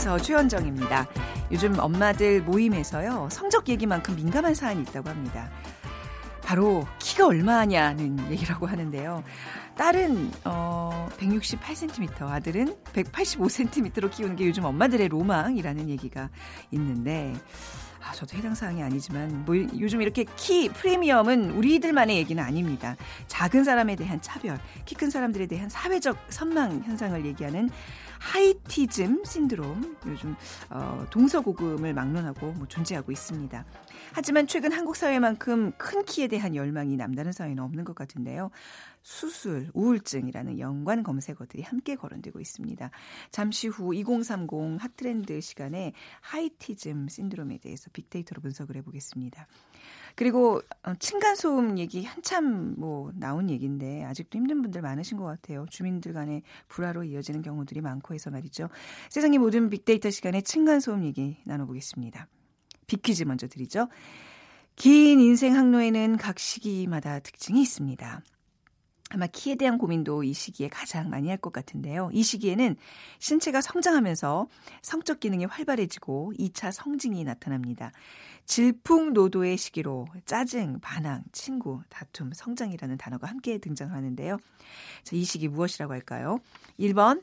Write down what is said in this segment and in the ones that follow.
아나운서 최현정입니다. 요즘 엄마들 모임에서요, 성적 얘기만큼 민감한 사안이 있다고 합니다. 바로 키가 얼마냐는 얘기라고 하는데요. 딸은 어 168cm, 아들은 185cm로 키우는 게 요즘 엄마들의 로망이라는 얘기가 있는데 아, 저도 해당 사항이 아니지만 뭐 요즘 이렇게 키 프리미엄은 우리들만의 얘기는 아닙니다. 작은 사람에 대한 차별, 키 큰 사람들에 대한 사회적 선망 현상을 얘기하는 하이티즘 신드롬 요즘 어, 동서고금을 막론하고 뭐 존재하고 있습니다. 하지만 최근 한국 사회만큼 큰 키에 대한 열망이 남다른 사회는 없는 것 같은데요. 수술, 우울증이라는 연관 검색어들이 함께 거론되고 있습니다. 잠시 후 2030 핫트렌드 시간에 하이티즘 신드롬에 대해서 빅데이터로 분석을 해보겠습니다. 그리고 어, 층간소음 얘기 한참 뭐 나온 얘기인데 아직도 힘든 분들 많으신 것 같아요. 주민들 간의 불화로 이어지는 경우들이 많고 해서 말이죠. 세상의 모든 빅데이터 시간에 층간소음 얘기 나눠보겠습니다. 빅퀴즈 먼저 드리죠. 긴 인생 항로에는 각 시기마다 특징이 있습니다. 아마 키에 대한 고민도 이 시기에 가장 많이 할 것 같은데요. 이 시기에는 신체가 성장하면서 성적 기능이 활발해지고 2차 성징이 나타납니다. 질풍노도의 시기로 짜증, 반항, 친구, 다툼, 성장이라는 단어가 함께 등장하는데요. 자, 이 시기 무엇이라고 할까요? 1번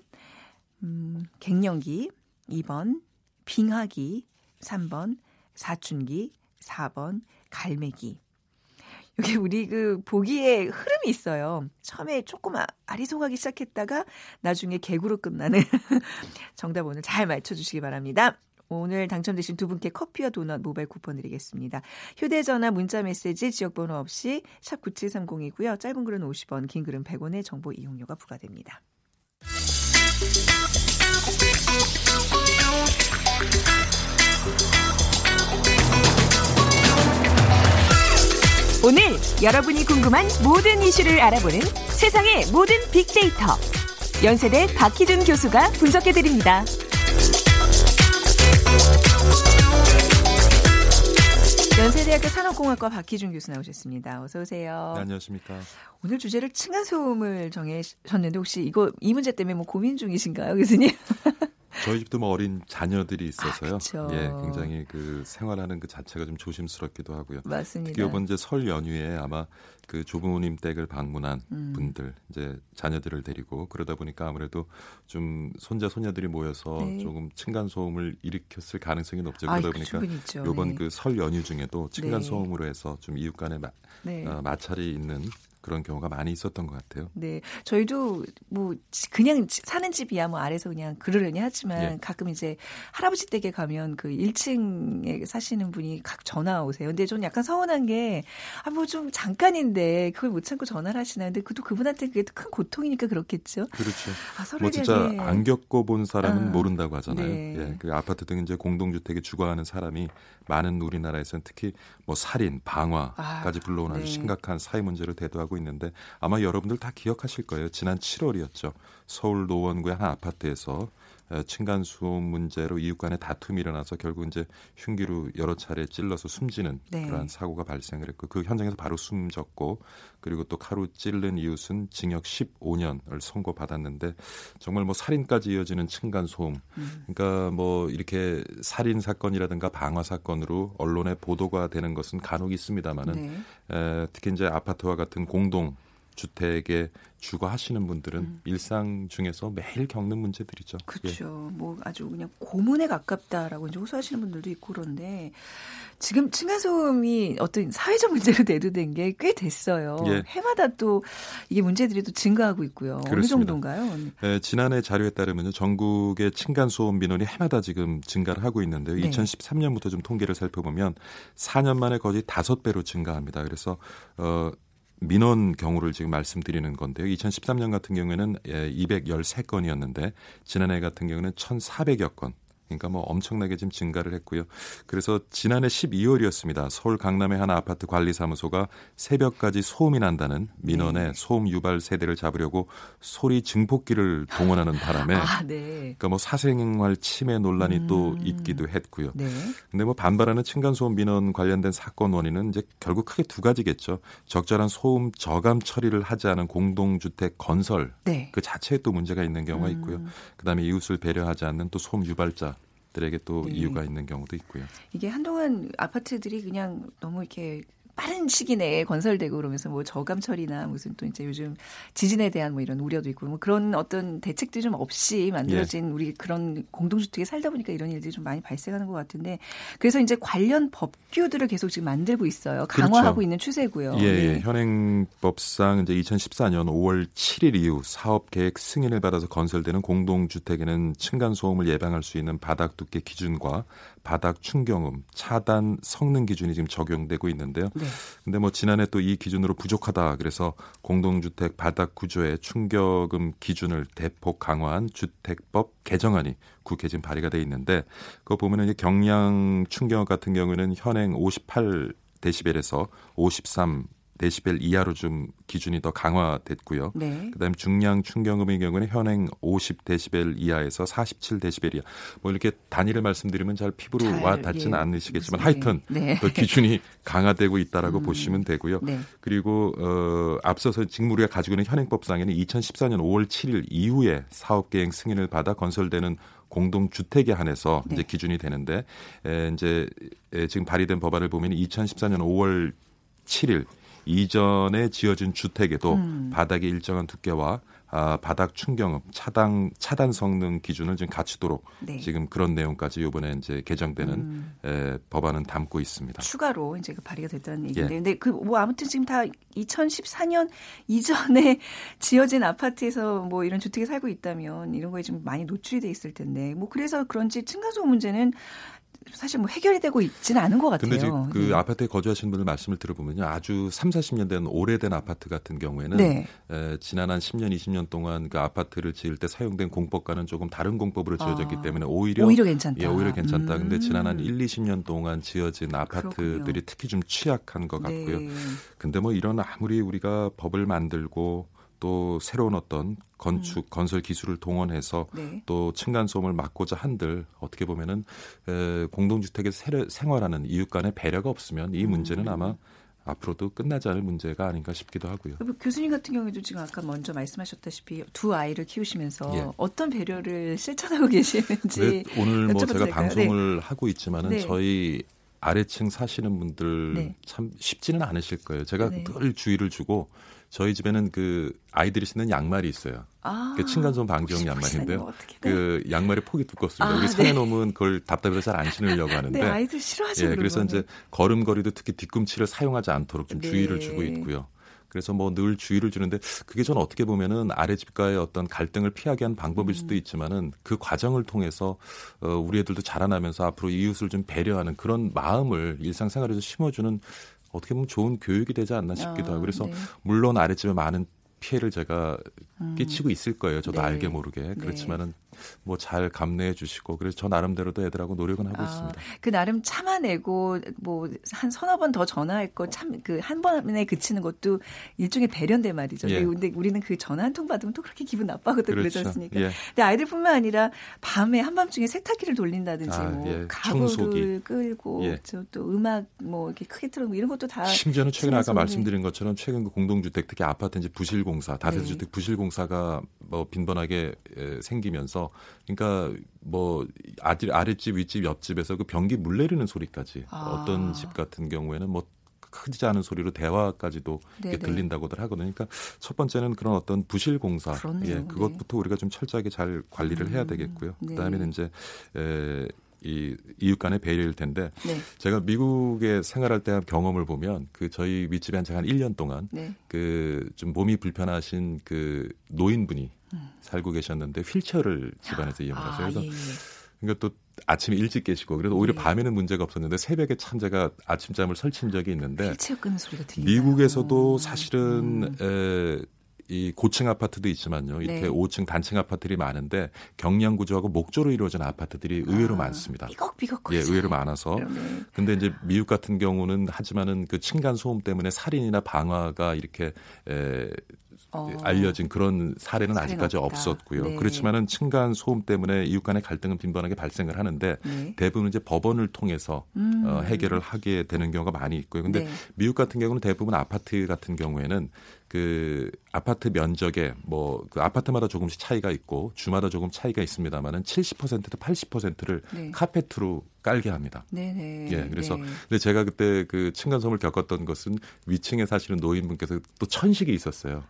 음, 갱년기, 2번 빙하기, 3번 사춘기, 4번 갈매기. 여기 우리 그 보기에 흐름이 있어요. 처음에 조금 아, 아리송하기 시작했다가 나중에 개구로 끝나는 정답 오늘 잘 맞춰주시기 바랍니다. 오늘 당첨되신 두 분께 커피와 도넛 모바일 쿠폰 드리겠습니다. 휴대전화 문자 메시지 지역번호 없이 샵 9730이고요. 짧은 글은 50원, 긴 글은 100원의 정보 이용료가 부과됩니다. 오늘 여러분이 궁금한 모든 이슈를 알아보는 세상의 모든 빅데이터. 연세대 박희준 교수가 분석해드립니다. 연세대학교 산업공학과 박희준 교수 나오셨습니다. 어서 오세요. 네, 안녕하십니까. 오늘 주제를 층간소음을 정해셨는데 혹시 이거 이 문제 때문에 뭐 고민 중이신가요, 교수님? 저희 집도 뭐 어린 자녀들이 아, 있어서요. 아, 예, 굉장히 그 생활하는 그 자체가 좀 조심스럽기도 하고요. 맞습니다. 특히 이번 이제 설 연휴에 아마 그 조부모님 댁을 방문한 음. 분들 이제 자녀들을 데리고 그러다 보니까 아무래도 좀 손자 손녀들이 모여서 네. 조금 층간 소음을 일으켰을 가능성이 높죠. 아, 그러다 보니까 충분히 있죠. 이번 네. 그설 연휴 중에도 층간 네. 소음으로 해서 좀 이웃 간에 마, 네. 어, 마찰이 있는 그런 경우가 많이 있었던 것 같아요. 네, 저희도 뭐 그냥 사는 집이야 뭐 아래서 그냥 그러려니 하지만 예. 가끔 이제 할아버지 댁에 가면 그 1층에 사시는 분이 각 전화 오세요. 근데 좀 약간 서운한 게 아 뭐 좀 잠깐인데 그걸 못 참고 전화를 하시나 근데 그도 그분한테 그게 큰 고통이니까 그렇겠죠. 그렇죠. 아, 뭐 진짜 이렇게- 안 겪어본 사람은 아, 모른다고 하잖아요. 네. 예, 그 아파트 등 이제 공동주택에 주거하는 사람이 많은 우리나라에서는 특히 뭐 살인, 방화까지 아, 불러온 아주 네. 심각한 사회 문제로 대두하고 있는데 아마 여러분들 다 기억하실 거예요. 지난 7월이었죠. 서울 노원구의 한 아파트에서 에, 층간소음 문제로 이웃 간의 다툼이 일어나서 결국 이제 흉기로 여러 차례 찔러서 숨지는 네. 그러한 사고가 발생을 했고 그 현장에서 바로 숨졌고 그리고 또 칼로 찔른 이웃은 징역 15년을 선고받았는데 정말 뭐 살인까지 이어지는 층간 소음. 음. 그러니까 뭐 이렇게 살인 사건이라든가 방화 사건으로 언론에 보도가 되는 것은 간혹 있습니다만은 네. 에, 특히 이제 아파트와 같은 공동 주택에 주거하시는 분들은 음. 일상 중에서 매일 겪는 문제들이죠. 예. 그렇죠. 뭐 아주 그냥 고문에 가깝다라고 이제 호소하시는 분들도 있고 그런데 지금 층간소음이 어떤 사회적 문제로 대두된 게 꽤 됐어요. 예. 해마다 또 이게 문제들이 또 증가하고 있고요. 어느 그렇습니다. 정도인가요? 에, 지난해 자료에 따르면 전국의 층간 소음 민원이 해마다 지금 증가를 하고 있는데요. 네. 2013년부터 좀 통계를 살펴보면 4년 만에 거의 다섯 배로 증가합니다. 그래서 어 민원 경우를 지금 말씀드리는 건데요. 2013년 같은 경우에는 예, 213건이었는데 지난해 같은 경우는 1,400여 건 그러니까 뭐 엄청나게 지금 증가를 했고요. 그래서 지난해 12월이었습니다. 서울 강남의 한 아파트 관리사무소가 새벽까지 소음이 난다는 민원의 네. 소음 유발 세대를 잡으려고 소리 증폭기를 동원하는 바람에 아, 네. 그러니까 뭐 사생활 침해 논란이 음. 또 있기도 했고요. 네. 근데 뭐 반발하는 층간 소음 민원 관련된 사건 원인은 이제 결국 크게 두 가지겠죠. 적절한 소음 저감 처리를 하지 않은 공동주택 건설 네. 그 자체에 또 문제가 있는 경우가 있고요. 음. 그다음에 이웃을 배려하지 않는 또 소음 유발자 들에게 또 네. 이유가 있는 경우도 있고요. 이게 한동안 아파트들이 그냥 너무 이렇게 빠른 시기 내에 건설되고 그러면서 뭐 저감 처리나 무슨 또 이제 요즘 지진에 대한 뭐 이런 우려도 있고 뭐 그런 어떤 대책들이 좀 없이 만들어진 예. 우리 그런 공동주택에 살다 보니까 이런 일들이 좀 많이 발생하는 것 같은데 그래서 이제 관련 법규들을 계속 지금 만들고 있어요. 강화하고 그렇죠. 있는 추세고요. 예, 예. 네. 현행법상 이제 2014년 5월 7일 이후 사업 계획 승인을 받아서 건설되는 공동주택에는 층간 소음을 예방할 수 있는 바닥 두께 기준과 바닥 충경음, 차단 성능 기준이 지금 적용되고 있는데요. 네. 근데 뭐 지난해 또 이 기준으로 부족하다 그래서 공동주택 바닥 구조의 충격음 기준을 대폭 강화한 주택법 개정안이 국회 지금 발의가 돼 있는데 그거 보면은 경량 충격 같은 경우에는 현행 58 데시벨에서 53 데시벨 이하로 좀 기준이 더 강화됐고요. 네. 그다음에 중량 충격음의 경우는 현행 50 데시벨 이하에서 47 데시벨 이하. 뭐 이렇게 단위를 말씀드리면 잘 피부로 잘, 와 닿지는 예. 않으시겠지만 하여튼 네. 그 기준이 강화되고 있다라고 음. 보시면 되고요. 네. 그리고 어 앞서서 지금 우리가 가지고 있는 현행법상에는 2014년 5월 7일 이후에 사업 계획 승인을 받아 건설되는 공동 주택에 한해서 네. 이제 기준이 되는데 에, 이제 에, 지금 발의된 법안을 보면 2014년 5월 7일 이전에 지어진 주택에도 음. 바닥의 일정한 두께와 아, 바닥 충경음, 차단 차단 성능 기준을 좀 갖추도록 네. 지금 그런 내용까지 이번에 이제 개정되는 음. 에, 법안은 담고 있습니다. 추가로 이제 그 발의가 됐다는 얘기인데, 예. 근데 그 뭐 아무튼 지금 다 2014년 이전에 지어진 아파트에서 뭐 이런 주택에 살고 있다면 이런 거에 좀 많이 노출이 돼 있을 텐데, 뭐 그래서 그런지 층간소음 문제는 사실 뭐 해결이 되고 있지는 않은 것 같아요. 근데 지금 그 네. 아파트에 거주하시는 분들 말씀을 들어보면요. 아주 3, 40년 된 오래된 아파트 같은 경우에는 네. 에, 지난 한 10년, 20년 동안 그 아파트를 지을 때 사용된 공법과는 조금 다른 공법으로 지어졌기 아, 때문에 오히려 오히려 괜찮다. 예, 오히려 괜찮다. 음. 근데 지난 한 1, 20년 동안 지어진 아파트들이 그렇군요. 특히 좀 취약한 것 같고요. 네. 근데 뭐 이런 아무리 우리가 법을 만들고 또 새로운 어떤 건축 음. 건설 기술을 동원해서 네. 또 층간 소음을 막고자 한들 어떻게 보면은 에, 공동주택에 생활하는 이웃 간의 배려가 없으면 이 문제는 음. 아마 앞으로도 끝나지 않을 문제가 아닌가 싶기도 하고요. 교수님 같은 경우에도 지금 아까 먼저 말씀하셨다시피 두 아이를 키우시면서 예. 어떤 배려를 실천하고 계시는지 오늘 뭐 제가 방송을 네. 하고 있지만은 네. 저희 아래층 사시는 분들 네. 참 쉽지는 않으실 거예요. 제가 네. 늘 주의를 주고 저희 집에는 그 아이들이 신는 양말이 있어요. 아, 그 층간소음 방지용 양말인데요. 그 양말의 폭이 두껍습니다. 아, 우리 산에 네. 놓으면 그걸 답답해서 잘 안 신으려고 하는데. 네, 아이들 싫어하죠. 예, 그래서 이제 걸음걸이도 특히 뒤꿈치를 사용하지 않도록 좀 네. 주의를 주고 있고요. 그래서 뭐 늘 주의를 주는데 그게 저는 어떻게 보면은 아래 집과의 어떤 갈등을 피하게 한 방법일 수도 음. 있지만은 그 과정을 통해서 어 우리 애들도 자라나면서 앞으로 이웃을 좀 배려하는 그런 마음을 일상생활에서 심어주는 어떻게 보면 좋은 교육이 되지 않나 싶기도 하고 그래서 아, 네. 물론 아랫집에 많은 피해를 제가 음. 끼치고 있을 거예요. 저도 네. 알게 모르게. 네. 그렇지만은 뭐 잘 감내해 주시고 그래서 저 나름대로도 애들하고 노력은 하고 아, 있습니다. 그 나름 참아내고 뭐 한 서너 번 더 전화할 거참그 한 번에 그치는 것도 일종의 배려인데 말이죠. 예. 근데 우리는 그 전화 한 통 받으면 또 그렇게 기분 나빠하거든 그렇죠. 그러지 않습니까? 예. 근데 아이들뿐만 아니라 밤에 한밤중에 세탁기를 돌린다든지 아, 뭐 예. 가구를 끌고 예. 또 음악 뭐 이렇게 크게 틀고 이런 것도 다 심지어는 최근에 아까 말씀드린 것처럼 최근 그 공동주택 특히 아파트 이제 부실공사 다세대주택 네. 부실공사가 뭐 빈번하게 생기면서 그러니까 뭐 아들 아랫집 윗집 옆집에서 그 변기 물 내리는 소리까지 아. 어떤 집 같은 경우에는 뭐 크지 않은 소리로 대화까지도 들린다고들 하거든요. 그러니까 첫 번째는 그런 어떤 부실 공사, 예, 네. 그것부터 네. 우리가 좀 철저하게 잘 관리를 해야 음. 되겠고요. 네. 그다음에는 이제 에, 이 이웃 간의 배려일 텐데 네. 제가 미국에 생활할 때 경험을 보면 그 저희 윗집에 한 제가 한 1년 동안 네. 그좀 몸이 불편하신 그 노인분이 음. 살고 계셨는데 휠체어를 집안에서 이용하세요. 아, 그래서 예, 예. 그러니까 또 아침에 일찍 깨시고 그래서 오히려 예. 밤에는 문제가 없었는데 새벽에 참 제가 아침잠을 설친 적이 있는데? 미국에서도 사실은 음. 에, 이 고층 아파트도 있지만요. 이렇게 네. 5층 단층 아파트들이 많은데 경량 구조하고 목조로 이루어진 아파트들이 의외로 아, 많습니다. 삐걱삐걱. 예, 의외로 많아서. 그러네. 근데 이제 미국 같은 경우는 하지만은 그 층간 소음 때문에 살인이나 방화가 이렇게 에, 어. 알려진 그런 사례는 사례는 아직까지 없다. 없었고요. 네. 그렇지만은 층간 소음 때문에 이웃 간의 갈등은 빈번하게 발생을 하는데 네. 대부분 이제 법원을 통해서 음. 어, 해결을 하게 되는 경우가 많이 있고요. 근데 네. 미국 같은 경우는 대부분 아파트 같은 경우에는 그 아파트 면적에 뭐 그 아파트마다 조금씩 차이가 있고 주마다 조금 차이가 있습니다만은 70%도 80%를 네. 카페트로 깔게 합니다. 네네. 예, 그래서 네. 근데 제가 그때 그 층간소음을 겪었던 것은 위층에 사시는 노인분께서 또 천식이 있었어요.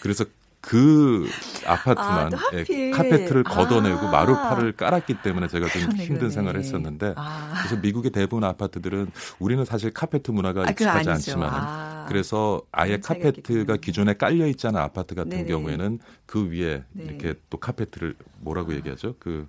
그래서 그 아파트만 아, 또 예. 카페트를 아. 걷어내고 마루파를 깔았기 때문에 제가 좀 그러네, 힘든 그러네. 생활을 했었는데 아. 그래서 미국의 대부분 아파트들은 우리는 사실 카페트 문화가 아, 익숙하지. 않지만 아. 그래서 아예 카페트가. 기존에 깔려 않은 아파트 같은 네네. 경우에는 그 위에 네. 이렇게 또 카페트를 뭐라고 얘기하죠? 그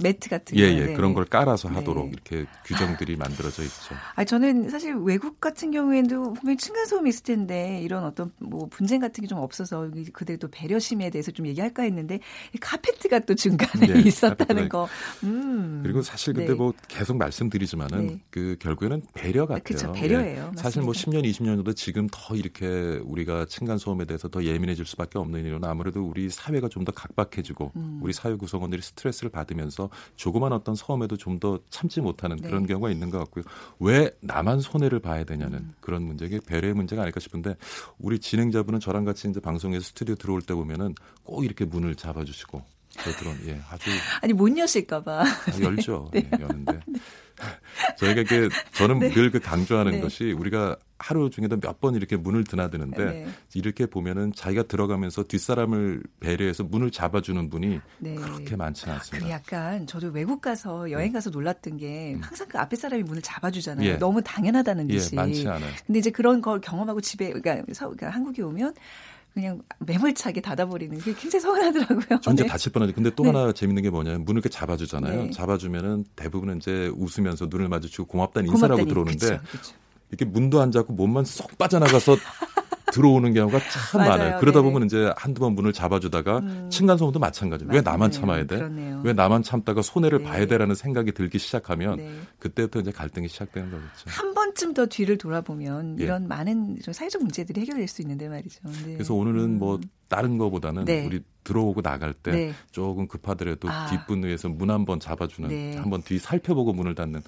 매트 같은 예, 거. 예. 네. 그런 걸 깔아서 하도록 네. 이렇게 규정들이 만들어져 있죠. 아 저는 사실 외국 같은 경우에도 분명히 층간 소음이 있을 텐데 이런 어떤 뭐 분쟁 같은 게 좀 없어서 그들도 배려심에 대해서 좀 얘기할까 했는데 이 카페트가 또 중간에 네, 있었다는 거. 음. 그리고 사실 근데 네. 뭐 계속 말씀드리지만은 네. 그 결국에는 배려 같아요. 그쵸, 배려예요. 예. 사실 뭐 맞습니다. 10년, 20년 정도 지금 더 이렇게 우리가 층간 소음에 대해서 더 예민해질 수밖에 없는 이유는 아무래도 우리 사회가 좀 더 각박해지고 음. 우리 사회 구성원들이 스트레스를 받으면서 조그만 어떤 소음에도 좀 더 참지 못하는 네. 그런 경우가 있는 것 같고요. 왜 나만 손해를 봐야 되냐는 음. 그런 문제, 이게 배려의 문제가 아닐까 싶은데 우리 진행자분은 저랑 같이 이제 방송에서 스튜디오 들어올 때 보면은 꼭 이렇게 문을 잡아주시고 저 들어온 예 아주 아니 못 여실까봐. 아, 열죠. 네. 여는데 저희가 이게 저는 네. 늘그 강조하는 네. 것이 우리가 하루 중에도 몇 번 이렇게 문을 드나드는데 네. 이렇게 보면은 자기가 들어가면서 뒷사람을 배려해서 문을 잡아주는 분이 네. 그렇게 많지는 그 않습니다. 약간 저도 외국 가서 여행 가서 놀랐던 게 항상 그 앞에 사람이 문을 잡아주잖아요. 음. 예. 너무 당연하다는 예, 듯이. 많지 않아요. 근데 이제 그런 걸 경험하고 집에 그러니까, 서, 그러니까 한국에 오면 그냥 매몰차게 닫아버리는 그게 굉장히 서운하더라고요. 전 이제 네. 다칠 뻔하죠. 근데 또 네. 하나 재밌는 게 뭐냐면 문을 이렇게 잡아주잖아요. 네. 잡아주면은 대부분은 이제 웃으면서 눈을 마주치고 고맙다는 인사라고 고맙다니. 들어오는데 그쵸, 그쵸. 이렇게 문도 안 잡고 몸만 쏙 빠져나가서 들어오는 경우가 참 맞아요. 많아요. 그러다 네네. 보면 이제 한두 번 문을 잡아주다가 음. 층간소음도 마찬가지예요. 왜 나만. 참아야 돼? 그러네요. 왜 나만 참다가 손해를 네. 봐야 돼라는 생각이 들기 시작하면 네. 그때부터 이제 갈등이 시작되는 거겠죠. 한 번쯤 더 뒤를 돌아보면 예. 이런 많은 좀 사회적 문제들이 해결될 수 있는데 말이죠. 네. 그래서 오늘은 뭐 다른 거보다는 네. 우리 들어오고 나갈 때 네. 조금 급하더라도 아. 뒷분 위에서 문 한번 잡아주는 네. 한번 뒤 살펴보고 문을 닫는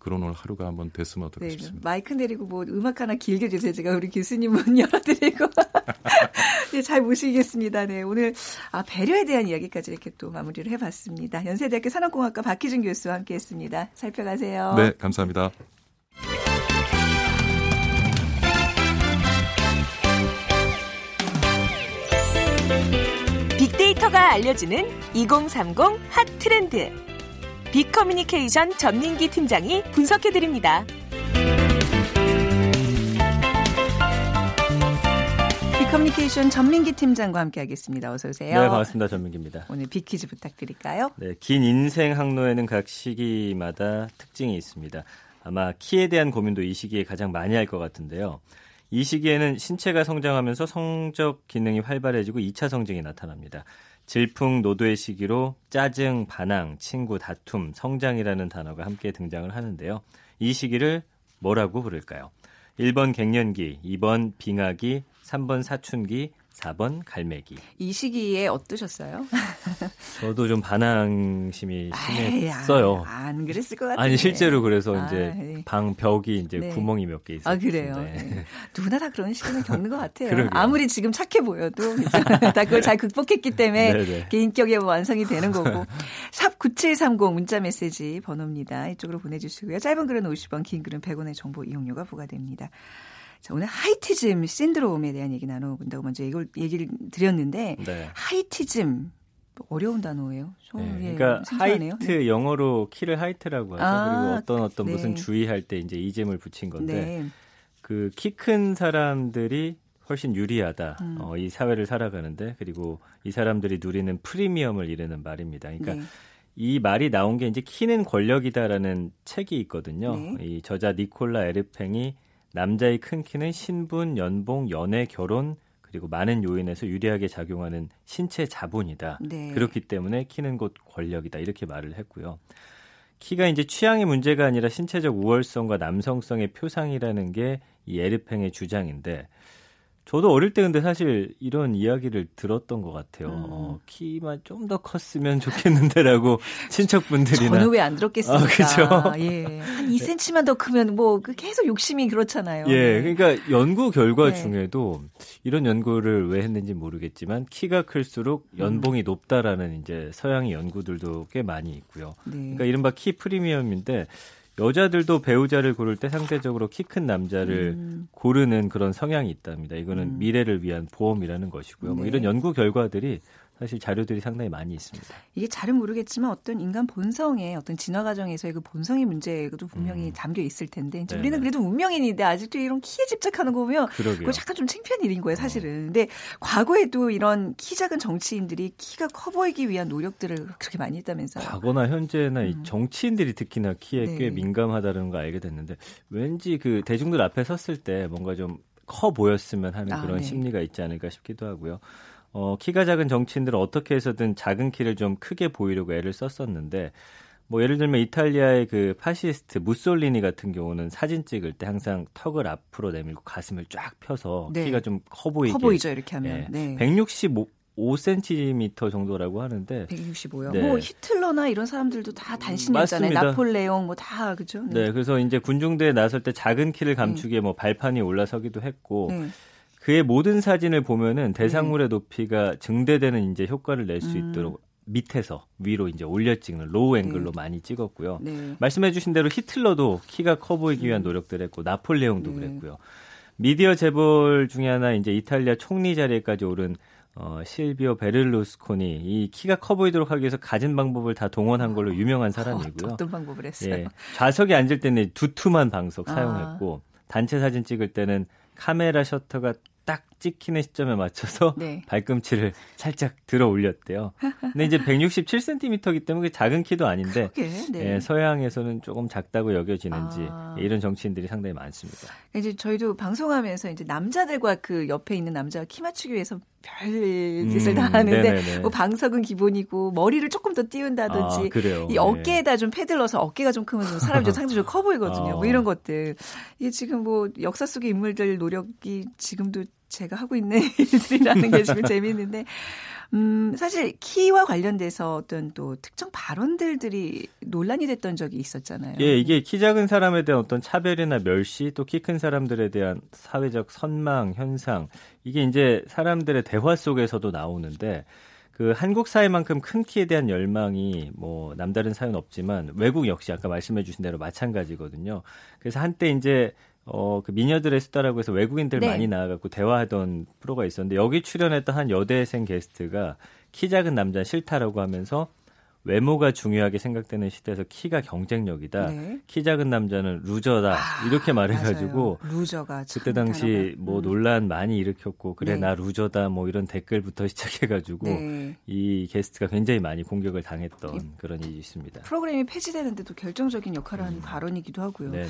그런 오늘 하루가 한번 됐으면 어떨까 네, 싶습니다. 마이크 내리고 뭐 음악 하나 길게 주세요. 제가 우리 교수님 문 열어드리고 네, 잘 모시겠습니다. 네, 오늘 아, 배려에 대한 이야기까지 이렇게 또 마무리를 해봤습니다. 연세대학교 산업공학과 박희준 교수와 함께했습니다. 살펴가세요. 네, 감사합니다. 빅데이터가 알려주는 2030 핫 트렌드. 빅커뮤니케이션 전민기 팀장이 분석해드립니다. 빅커뮤니케이션 전민기 팀장과 함께하겠습니다. 어서 오세요. 네, 반갑습니다. 전민기입니다. 오늘 빅퀴즈 부탁드릴까요? 네, 긴 인생 항로에는 각 시기마다 특징이 있습니다. 아마 키에 대한 고민도 이 시기에 가장 많이 할 것 같은데요. 이 시기에는 신체가 성장하면서 성적 기능이 활발해지고 2차 성징이 나타납니다. 질풍노도의 시기로 짜증, 반항, 친구, 다툼, 성장이라는 단어가 함께 등장을 하는데요. 이 시기를 뭐라고 부를까요? 1번 갱년기, 2번 빙하기, 3번 사춘기, 4번 갈매기. 이 시기에 어떠셨어요? 저도 좀 반항심이 심했어요. 안, 안 그랬을 것 같아요. 아니 실제로 그래서 아, 이제 네. 방 벽이 이제 네. 구멍이 몇 개 있어요. 아 그래요. 네. 누구나 다 그런 시기는 겪는 것 같아요. 그러게요. 아무리 지금 착해 보여도? 다 그걸 잘 극복했기 때문에 네네. 개인격이 완성이 되는 거고. 샵 9730 문자 메시지 번호입니다. 이쪽으로 보내주시고요. 짧은 글은 50원, 긴 글은 100원의 정보 이용료가 부과됩니다. 자, 오늘 하이티즘 신드롬에 대한 얘기 나눠본다고 먼저 이걸 얘기를 드렸는데 네. 하이티즘 어려운 단어예요. 좀, 네, 예, 그러니까 생소하네요. 하이트 네. 영어로 키를 하이트라고 하죠. 아, 그리고 어떤 어떤 네. 무슨 주의할 때 이제 이잼을 붙인 건데 네. 그키 큰 사람들이 훨씬 유리하다. 음. 어, 이 사회를 살아가는데 그리고 이 사람들이 누리는 프리미엄을 이르는 말입니다. 그러니까 네. 이 말이 나온 게 이제 키는 권력이다라는 책이 있거든요. 네. 이 저자 니콜라 에르팽이 남자의 큰 키는 신분, 연봉, 연애, 결혼 그리고 많은 요인에서 유리하게 작용하는 신체 자본이다. 네. 그렇기 때문에 키는 곧 권력이다. 이렇게 말을 했고요. 키가 이제 취향의 문제가 아니라 신체적 우월성과 남성성의 표상이라는 게 이 에르팽의 주장인데 저도 어릴 때 근데 사실 이런 이야기를 들었던 것 같아요. 음. 어, 키만 좀 더 컸으면 좋겠는데라고 친척분들이나 저는 왜 안 들었겠습니까? 아, 그죠? 예. 한 2cm만 더 크면 뭐그 계속 욕심이 그렇잖아요. 예, 네. 그러니까 연구 결과 네. 중에도 이런 연구를 왜 했는지 모르겠지만 키가 클수록 음. 연봉이 높다라는 이제 서양의 연구들도 꽤 많이 있고요. 네. 그러니까 이른바 키 프리미엄인데 여자들도 배우자를 고를 때 상대적으로 키 큰 남자를 음. 고르는 그런 성향이 있답니다. 이거는 음. 미래를 위한 보험이라는 것이고요. 뭐 네. 이런 연구 결과들이 사실 자료들이 상당히 많이 있습니다. 이게 잘은 모르겠지만 어떤 인간 본성의 어떤 진화 과정에서의 그 본성의 문제도 분명히 음. 담겨 있을 텐데 이제 네네. 우리는 그래도 운명인인데 아직도 이런 키에 집착하는 거 보면. 그거 잠깐 좀 창피한 일인 어. 거예요, 사실은. 근데 과거에도 이런 키 작은 정치인들이 키가 커 보이기 위한 노력들을 그렇게 많이 했다면서요. 과거나 현재나 이 음. 정치인들이 특히나 키에 네. 꽤 민감하다는 걸 알게 됐는데 왠지 그 대중들 앞에 섰을 때 뭔가 좀 커 보였으면 하는 아, 그런 네. 심리가 있지 않을까 싶기도 하고요. 어, 키가 작은 정치인들은 어떻게 해서든 작은 키를 좀 크게 보이려고 애를 썼었는데 뭐 예를 들면 이탈리아의 그 파시스트 무솔리니 같은 경우는 사진 찍을 때 항상 턱을 앞으로 내밀고 가슴을 쫙 펴서 네. 키가 좀 커 보이게 커 보이죠, 이렇게 하면. 예, 네. 165cm 정도라고 하는데 165요. 네. 뭐 히틀러나 이런 사람들도 다 단신이었잖아요. 맞습니다. 나폴레옹 뭐 다 그죠? 네, 그래서 이제 군중대회 나설 때 작은 키를 감추기에 뭐 발판이 올라서기도 했고 네. 그의 모든 사진을 보면은 대상물의 높이가 증대되는 이제 효과를 낼수 음. 있도록 밑에서 위로 이제 올려 찍는 low angle로 많이 찍었고요. 네. 말씀해주신 대로 히틀러도 키가 커 보이기 위한 노력들 했고 나폴레옹도 네. 그랬고요. 미디어 재벌 중에 하나 이제 이탈리아 총리 자리에까지 오른 어, 실비오 베를루스코니 이 키가 커 보이도록 하기 위해서 가진 방법을 다 동원한 걸로 유명한 사람이고요. 어떤 방법을 했어요? 예, 좌석에 앉을 때는 두툼한 방석 아. 사용했고 단체 사진 찍을 때는 카메라 셔터가 딱 찍히는 시점에 맞춰서 네. 발꿈치를 살짝 들어 올렸대요. 근데 이제 167cm이기 때문에 작은 키도 아닌데 그게 네. 예, 서양에서는 조금 작다고 여겨지는지 아. 예, 이런 정치인들이 상당히 많습니다. 이제 저희도 방송하면서 이제 남자들과 그 옆에 있는 남자가 키 맞추기 위해서 별 짓을 음, 다 하는데. 뭐 방석은 기본이고 머리를 조금 더 띄운다든지 아. 이 예. 어깨에다 좀 패들 넣어서 어깨가 좀 크면 좀 사람이 좀 상대적으로 커 보이거든요. 어. 뭐 이런 것들. 이게 지금 뭐 역사 속의 인물들 노력이 지금도 제가 하고 있는 일들이라는 게 지금 재미있는데 음, 사실 키와 관련돼서 어떤 또 특정 발언들들이 논란이 됐던 적이 있었잖아요. 예, 이게 키 작은 사람에 대한 어떤 차별이나 멸시 또 키 큰 사람들에 대한 사회적 선망 현상 이게 이제 사람들의 대화 속에서도 나오는데 그 한국 사회만큼 큰 키에 대한 열망이 뭐 남다른 사회는 없지만 외국 역시 아까 말씀해 주신 대로 마찬가지거든요. 그래서 한때 이제 어, 그 미녀들의 수다라고 해서 외국인들 네. 많이 나와갖고 대화하던 프로가 있었는데 여기 출연했던 한 여대생 게스트가 키 작은 남자 싫다라고 하면서 외모가 중요하게 생각되는 시대에서 키가 경쟁력이다. 네. 키 작은 남자는 loser다. 이렇게 말해가지고 맞아요. loser가 참 그때 당시. 뭐 음. 논란 많이 일으켰고 그래 네. 나 loser다 뭐 이런 댓글부터 시작해가지고 네. 이 게스트가 굉장히 많이 공격을 당했던 이- 그런 일이 있습니다. 프로그램이 폐지되는데도 결정적인 역할을 하는 발언이기도 하고요. 음. 네네.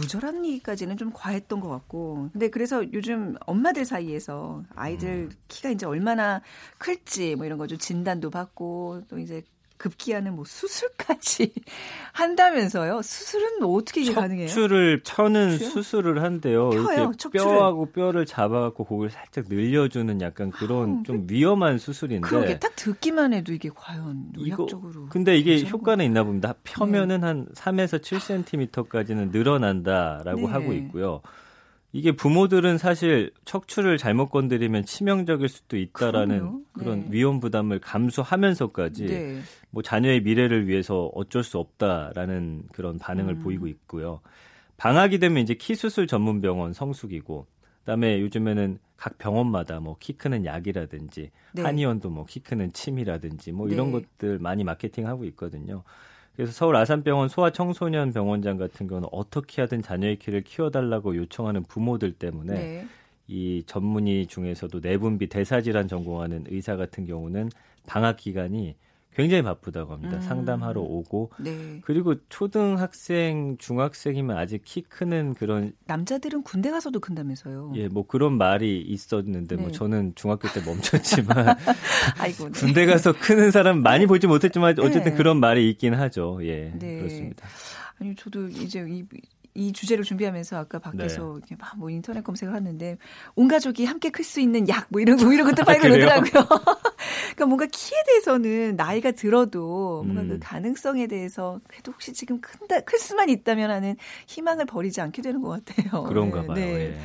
loser라는 얘기까지는 좀 과했던 것 같고. 근데 그래서 요즘 엄마들 사이에서 아이들 음. 키가 이제 얼마나 클지 뭐 이런 거 좀 진단도 받고 또 이제 급기야는 뭐 수술까지 한다면서요. 수술은 뭐 어떻게 이게 가능해요? 척추를 펴는 척추요? 수술을 한대요. 펴요, 이렇게 척추를. 뼈하고 뼈를 잡아갖고 고기를 살짝 늘려주는 약간 그런 아, 좀 위험한 수술인데. 그러게 딱 듣기만 해도 이게 과연 네. 의학적으로. 근데 이게 효과는 있나 봅니다. 펴면은 네. 한 3에서 7cm까지는 늘어난다라고 네. 하고 있고요. 이게 부모들은 사실 척추를 잘못 건드리면 치명적일 수도 있다라는 그럼요. 그런 네. 위험 부담을 감수하면서까지 네. 뭐 자녀의 미래를 위해서 어쩔 수 없다라는 그런 반응을 음. 보이고 있고요. 방학이 되면 이제 키 수술 전문 병원 성수기고 그다음에 요즘에는 각 병원마다 뭐 키 크는 약이라든지 네. 한의원도 뭐 키 크는 침이라든지 뭐 이런 네. 것들 많이 마케팅하고 있거든요. 그래서 서울 아산병원 소아청소년 병원장 같은 경우는 어떻게 하든 자녀의 키를 키워달라고 요청하는 부모들 때문에 네. 이 전문의 중에서도 내분비 대사질환 전공하는 의사 같은 경우는 방학 기간이 굉장히 바쁘다고 합니다. 음. 상담하러 오고 네. 그리고 초등학생, 중학생이면 아직 키 크는 그런 남자들은 군대 가서도 큰다면서요. 예, 뭐 그런 말이 있었는데 뭐 네. 저는 중학교 때 멈췄지만 아이고. 네. 군대 가서 크는 사람 많이 보지 못했지만 어쨌든 네. 그런 말이 있긴 하죠. 예, 네. 그렇습니다. 아니 저도 이제 이, 이 주제를 준비하면서 아까 밖에서 네. 이렇게 막뭐 인터넷 검색을 하는데 온 가족이 함께 클 수 있는 약 뭐 이런 거 이런 것도 팔고 아. 그러니까 뭔가 키에 대해서는 나이가 들어도 뭔가 음. 그 가능성에 대해서 그래도 혹시 지금 큰다 클 수만 있다면 하는 희망을 버리지 않게 되는 것 같아요. 그런가 네, 봐요. 네. 예.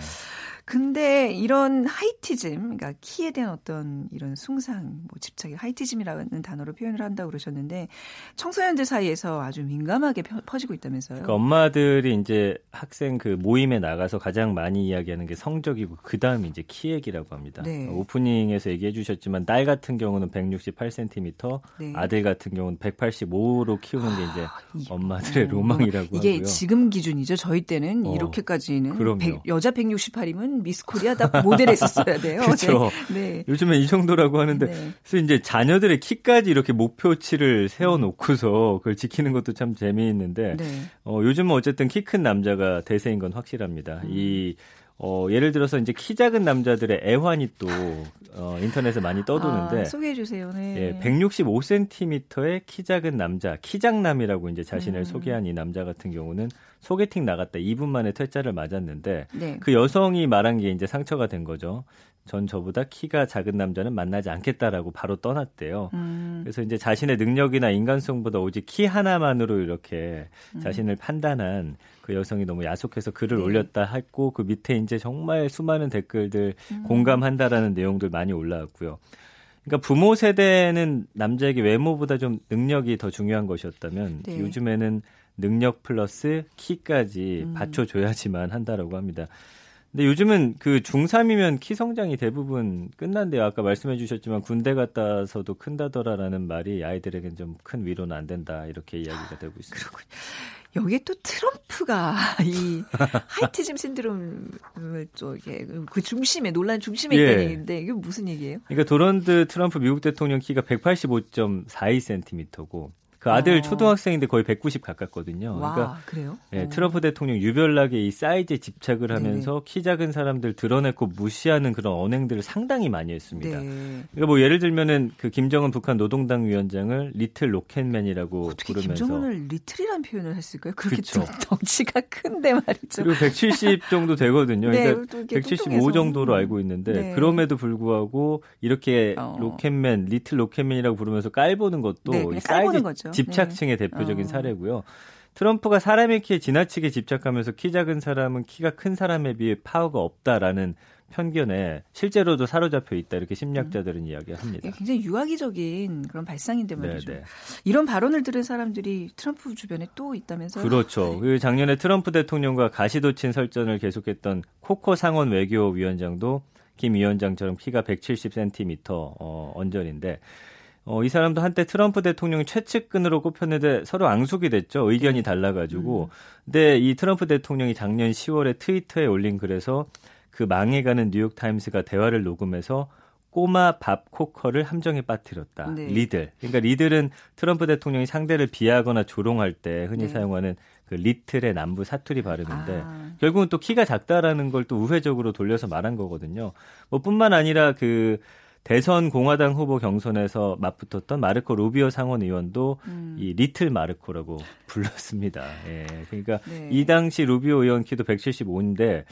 근데 이런 하이티즘, 그러니까 키에 대한 어떤 이런 숭상, 뭐 집착이 하이티즘이라는 단어로 표현을 한다고 그러셨는데 청소년들 사이에서 아주 민감하게 펴- 퍼지고 있다면서요. 그러니까 엄마들이 이제 학생 그 모임에 나가서 가장 많이 이야기하는 게 성적이고 그 다음이 이제 키 얘기라고 합니다. 네. 오프닝에서 얘기해 주셨지만 딸 같은 경우는 168cm, 네. 아들 같은 경우는 185로 키우는 게 이제 이- 엄마들의 어, 로망이라고 이게 하고요. 지금 기준이죠. 저희 때는 어, 이렇게까지는 그럼요. 백- 여자 168이면 미스 코리아 다 모델 했었어야 돼요. 그렇죠. 네. 요즘엔 이 정도라고 하는데 네. 그래서 이제 자녀들의 키까지 이렇게 목표치를 세워놓고서 그걸 지키는 것도 참 재미있는데 네. 어, 요즘은 어쨌든 키 큰 남자가 대세인 건 확실합니다. 음. 이 어, 예를 들어서 이제 키 작은 남자들의 애환이 또 어, 인터넷에 많이 떠도는데 아, 소개해 주세요. 네. 예, 165cm의 키 작은 남자, 키장남이라고 이제 자신을 음. 소개한 이 남자 같은 경우는 소개팅 나갔다 2분 만에 퇴짜를 맞았는데 네. 그 여성이 말한 게 이제 상처가 된 거죠. 전 저보다 키가 작은 남자는 만나지 않겠다라고 바로 떠났대요. 음, 그래서 이제 자신의 능력이나 인간성보다 오직 키 하나만으로 이렇게 음. 자신을 판단한 그 여성이 너무 야속해서 글을 네. 올렸다 했고 그 밑에 이제 정말 수많은 댓글들 음. 공감한다라는 내용들 많이 올라왔고요. 그러니까 부모 세대는 남자에게 외모보다 좀 능력이 더 중요한 것이었다면 네. 요즘에는 능력 플러스 키까지 음. 받쳐줘야지만 한다라고 합니다. 근데 요즘은 그 중3이면 키 성장이 대부분 끝난대요. 아까 말씀해 주셨지만 군대 갔다서도 큰다더라라는 말이 아이들에겐 좀 큰 위로는 안 된다. 이렇게 이야기가 되고 있습니다. 여기에 또 트럼프가 이 heightism 신드롬을 또 이게 그 중심에 논란 중심에 예. 있다는 얘기인데 이게 무슨 얘기예요? 그러니까 도널드 트럼프 미국 대통령 키가 185.42cm고 그 아들 어. 초등학생인데 거의 190 가깝거든요. 와 그러니까 그래요? 예, 어. 트럼프 대통령 유별나게 이 사이즈에 집착을 하면서 키 작은 사람들 드러내고 무시하는 그런 언행들을 상당히 많이 했습니다. 네. 그러니까 뭐 예를 들면은 그 김정은 북한 노동당 위원장을 little rocket man이라고 부르면서 김정은을 little이라는 표현을 했을까요? 그렇게. 좀 덩치가 큰데 말이죠. 그리고 170 정도 되거든요. 네, 그러니까 또 이렇게 175 뚱뚱해서. 정도로 알고 있는데 네. 그럼에도 불구하고 이렇게 어. rocket man, little rocket man이라고 부르면서 깔보는 것도 네, 깔보는 사이즈 거죠. 집착증의 대표적인 어. 사례고요. 트럼프가 사람의 키에 지나치게 집착하면서 키 작은 사람은 키가 큰 사람에 비해 파워가 없다라는 편견에 실제로도 사로잡혀 있다 이렇게 심리학자들은 이야기합니다. 이게 굉장히 유아기적인 그런 발상인데 말이죠. 네, 네. 이런 발언을 들은 사람들이 트럼프 주변에 또 있다면서요? 그렇죠. 네. 그 작년에 트럼프 대통령과 가시도친 설전을 계속했던 코코 상원 외교위원장도 김 위원장처럼 키가 170cm 어, 언저리인데 어, 이 사람도 한때 트럼프 대통령이 최측근으로 꼽혔는데 서로 앙숙이 됐죠. 의견이 달라가지고. 근데 이 트럼프 대통령이 작년 10월에 트위터에 올린 글에서 그 망해가는 뉴욕 타임스가 대화를 녹음해서 꼬마 밥 코커를 함정에 빠뜨렸다. 네. liddle. 그러니까 liddle은 트럼프 대통령이 상대를 비하거나 조롱할 때 흔히 네. 사용하는 그 little의 남부 사투리 발음인데 아. 결국은 또 키가 작다라는 걸 또 우회적으로 돌려서 말한 거거든요. 뭐 뿐만 아니라 그 대선 공화당 후보 경선에서 맞붙었던 마르코 루비오 상원 의원도 음. 이 little 마르코라고 불렀습니다. 예. 그러니까 네. 이 당시 루비오 의원 키도 175인데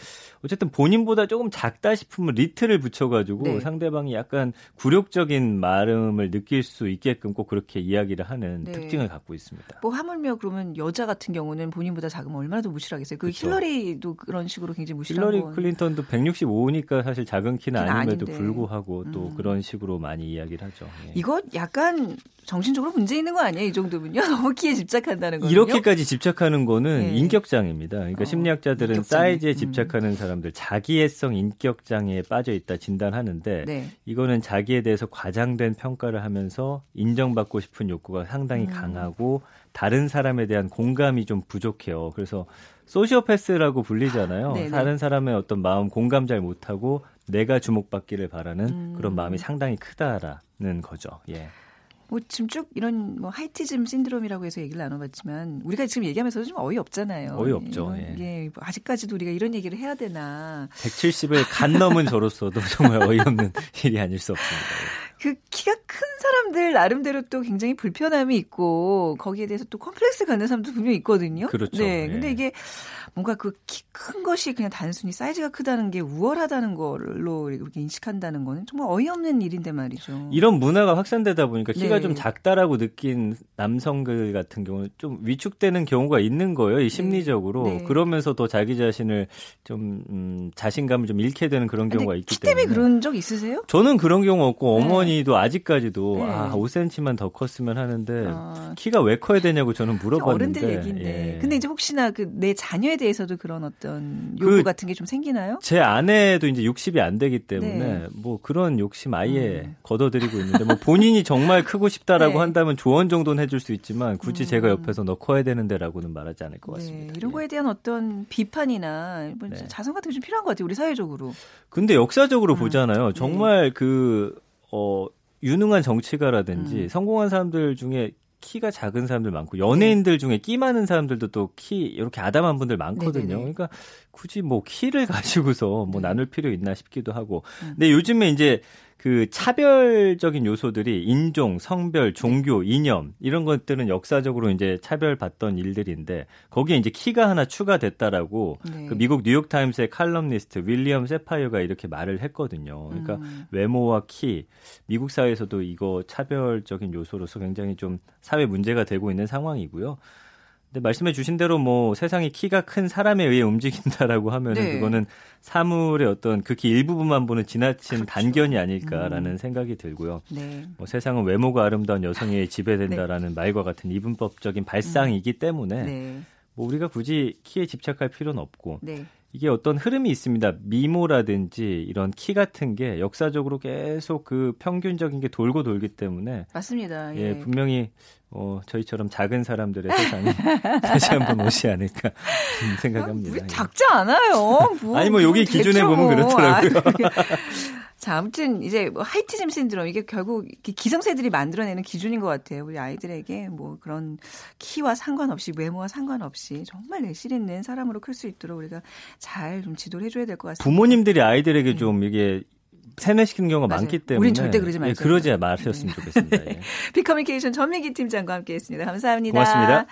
어쨌든 본인보다 조금 작다 싶으면 리틀을 붙여가지고 네. 상대방이 약간 굴욕적인 말음을 느낄 수 있게끔 꼭 그렇게 이야기를 하는 네. 특징을 갖고 있습니다. 뭐 하물며 그러면 여자 같은 경우는 본인보다 작으면 얼마나 더 무시하겠어요. 그 그쵸. 힐러리도 그런 식으로 굉장히 무시한 힐러리 건. 클린턴도 165니까 사실 작은 키는 키는 아님에도 아닌데. 불구하고 또 음. 그런 식으로 많이 이야기를 하죠. 예. 이거 약간 정신적으로 문제 있는 거 아니에요? 이 정도면요. 너무 키에 집착한다는 거요. 이렇게까지 집착하는 거는 네. 인격장애입니다. 그러니까 어, 심리학자들은 인격장애. 사이즈에 음. 집착하는 사람들 자기애성 인격장애에 빠져 있다 진단하는데 네. 이거는 자기에 대해서 과장된 평가를 하면서 인정받고 싶은 욕구가 상당히 음. 강하고 다른 사람에 대한 공감이 좀 부족해요. 그래서 소시오패스라고 불리잖아요. 네네. 다른 사람의 어떤 마음 공감 잘 못하고 내가 주목받기를 바라는 음. 그런 마음이 상당히 크다라는 거죠. 예. 뭐 지금 쭉 이런 뭐 하이티즘 신드롬이라고 해서 얘기를 나눠봤지만 우리가 지금 얘기하면서 좀 어이 없잖아요. 어이 없죠. 예. 예. 뭐 아직까지도 우리가 이런 얘기를 해야 되나. 170을 간 넘은 저로서도 정말 어이없는 일이 아닐 수 없습니다. 그 키가 큰 사람들 나름대로 또 굉장히 불편함이 있고 거기에 대해서 또 컴플렉스 갖는 사람도 분명히 있거든요. 그렇죠. 네. 근데 예. 이게 뭔가 그 키 큰 것이 그냥 단순히 사이즈가 크다는 게 우월하다는 걸로 이렇게 인식한다는 거는 정말 어이없는 일인데 말이죠. 이런 문화가 확산되다 보니까 키가 네. 좀 작다라고 느낀 남성들 같은 경우는 좀 위축되는 경우가 있는 거예요. 이 심리적으로. 네. 그러면서 더 자기 자신을 좀 음, 자신감을 좀 잃게 되는 그런 근데 경우가 있기 키 때문에 때문에. 그런 적 있으세요? 저는 그런 경우 없고 네. 어머니도 아직까지도 네. 아 5cm만 더 컸으면 하는데 아. 키가 왜 커야 되냐고 저는 물어봤는데. 어른들 얘기인데. 예. 근데 이제 혹시나 그 내 자녀에 대해서도 그런 어떤 그 요구 같은 게 좀 생기나요? 제 아내도 이제 60이 안 되기 때문에 네. 뭐 그런 욕심 아예 음. 걷어들이고 있는데 뭐 본인이 정말 크고 싶다라고 네. 한다면 조언 정도는 해줄 수 있지만 굳이 음. 제가 옆에서 너 커야 되는데라고는 말하지 않을 것 같습니다. 네, 이런 예. 거에 대한 어떤 비판이나 뭐 네. 자성 같은 게 좀 필요한 것 같아요. 우리 사회적으로. 근데 역사적으로 음. 보잖아요. 정말 그 어, 유능한 정치가라든지 음. 성공한 사람들 중에 키가 작은 사람들 많고 연예인들 중에 끼 많은 사람들도 또 키 이렇게 아담한 분들 많거든요. 네네네. 그러니까 굳이 뭐 키를 가지고서 뭐 네. 나눌 필요 있나 싶기도 하고. 음. 근데 요즘에 이제 그 차별적인 요소들이 인종, 성별, 종교, 이념 이런 것들은 역사적으로 이제 차별받던 일들인데 거기에 이제 키가 하나 추가됐다라고 네. 그 미국 뉴욕 타임스의 칼럼니스트 윌리엄 세파이어가 이렇게 말을 했거든요. 그러니까 음. 외모와 키, 미국 사회에서도 이거 차별적인 요소로서 굉장히 좀 사회 문제가 되고 있는 상황이고요. 근데 말씀해 주신 대로 뭐 세상이 키가 큰 사람에 의해 움직인다라고 하면은 네. 그거는 사물의 어떤 극히 일부분만 보는 지나친 그렇죠. 단견이 아닐까라는 음. 생각이 들고요. 네. 뭐 세상은 외모가 아름다운 여성에 네. 지배된다라는 말과 같은 이분법적인 발상이기 때문에 네. 뭐 우리가 굳이 키에 집착할 필요는 없고 네. 이게 어떤 흐름이 있습니다. 미모라든지 이런 키 같은 게 역사적으로 계속 그 평균적인 게 돌고 돌기 때문에 맞습니다. 예, 예. 분명히 어, 저희처럼 작은 사람들의 세상이 다시 한번 오지 않을까 생각합니다. 왜 예. 작지 않아요? 뭐, 아니, 뭐 여기 그건 기준에 보면 뭐. 그렇더라고요. 아, 자, 아무튼 이제 뭐 하이티즘 신드롬 이게 결국 기성세들이 만들어내는 기준인 것 같아요. 우리 아이들에게 뭐 그런 키와 상관없이 외모와 상관없이 정말 내실 있는 사람으로 클 수 있도록 우리가 잘 좀 지도를 해줘야 될 것 같습니다. 부모님들이 아이들에게 좀 이게 세뇌시키는 경우가 음. 맞아요. 많기 때문에 우린 절대 그러지 예, 말자. 그러지 마셨으면 좋겠습니다. 예. 비커뮤니케이션 전민기 팀장과 함께했습니다. 감사합니다. 고맙습니다.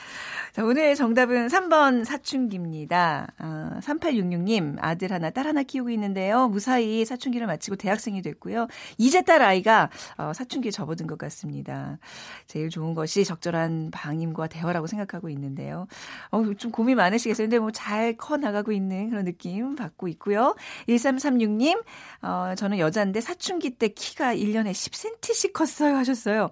자, 오늘 정답은 3번 사춘기입니다. 아, 3866님 아들 하나 딸 하나 키우고 있는데요. 무사히 사춘기를 마치고 대학생이 됐고요. 이제 딸 아이가 어, 사춘기에 접어든 것 같습니다. 제일 좋은 것이 적절한 방임과 대화라고 생각하고 있는데요. 어, 좀 고민 많으시겠어요. 근데 뭐 잘 커 나가고 있는 그런 느낌 받고 있고요. 1336님 어, 저는 여 자인데 사춘기 때 키가 1년에 10cm씩 컸어요 하셨어요.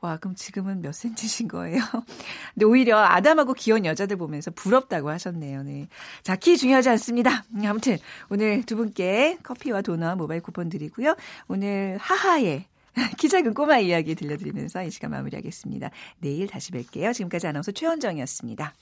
와, 그럼 지금은 몇 cm신 거예요? 근데 오히려 아담하고 귀여운 여자들 보면서 부럽다고 하셨네요. 네. 자, 키 중요하지 않습니다. 음, 아무튼 오늘 두 분께 커피와 도넛 모바일 쿠폰 드리고요. 오늘 하하의 키 작은 꼬마 이야기 들려드리면서 이 시간 마무리하겠습니다. 내일 다시 뵐게요. 지금까지 아나운서 최원정이었습니다.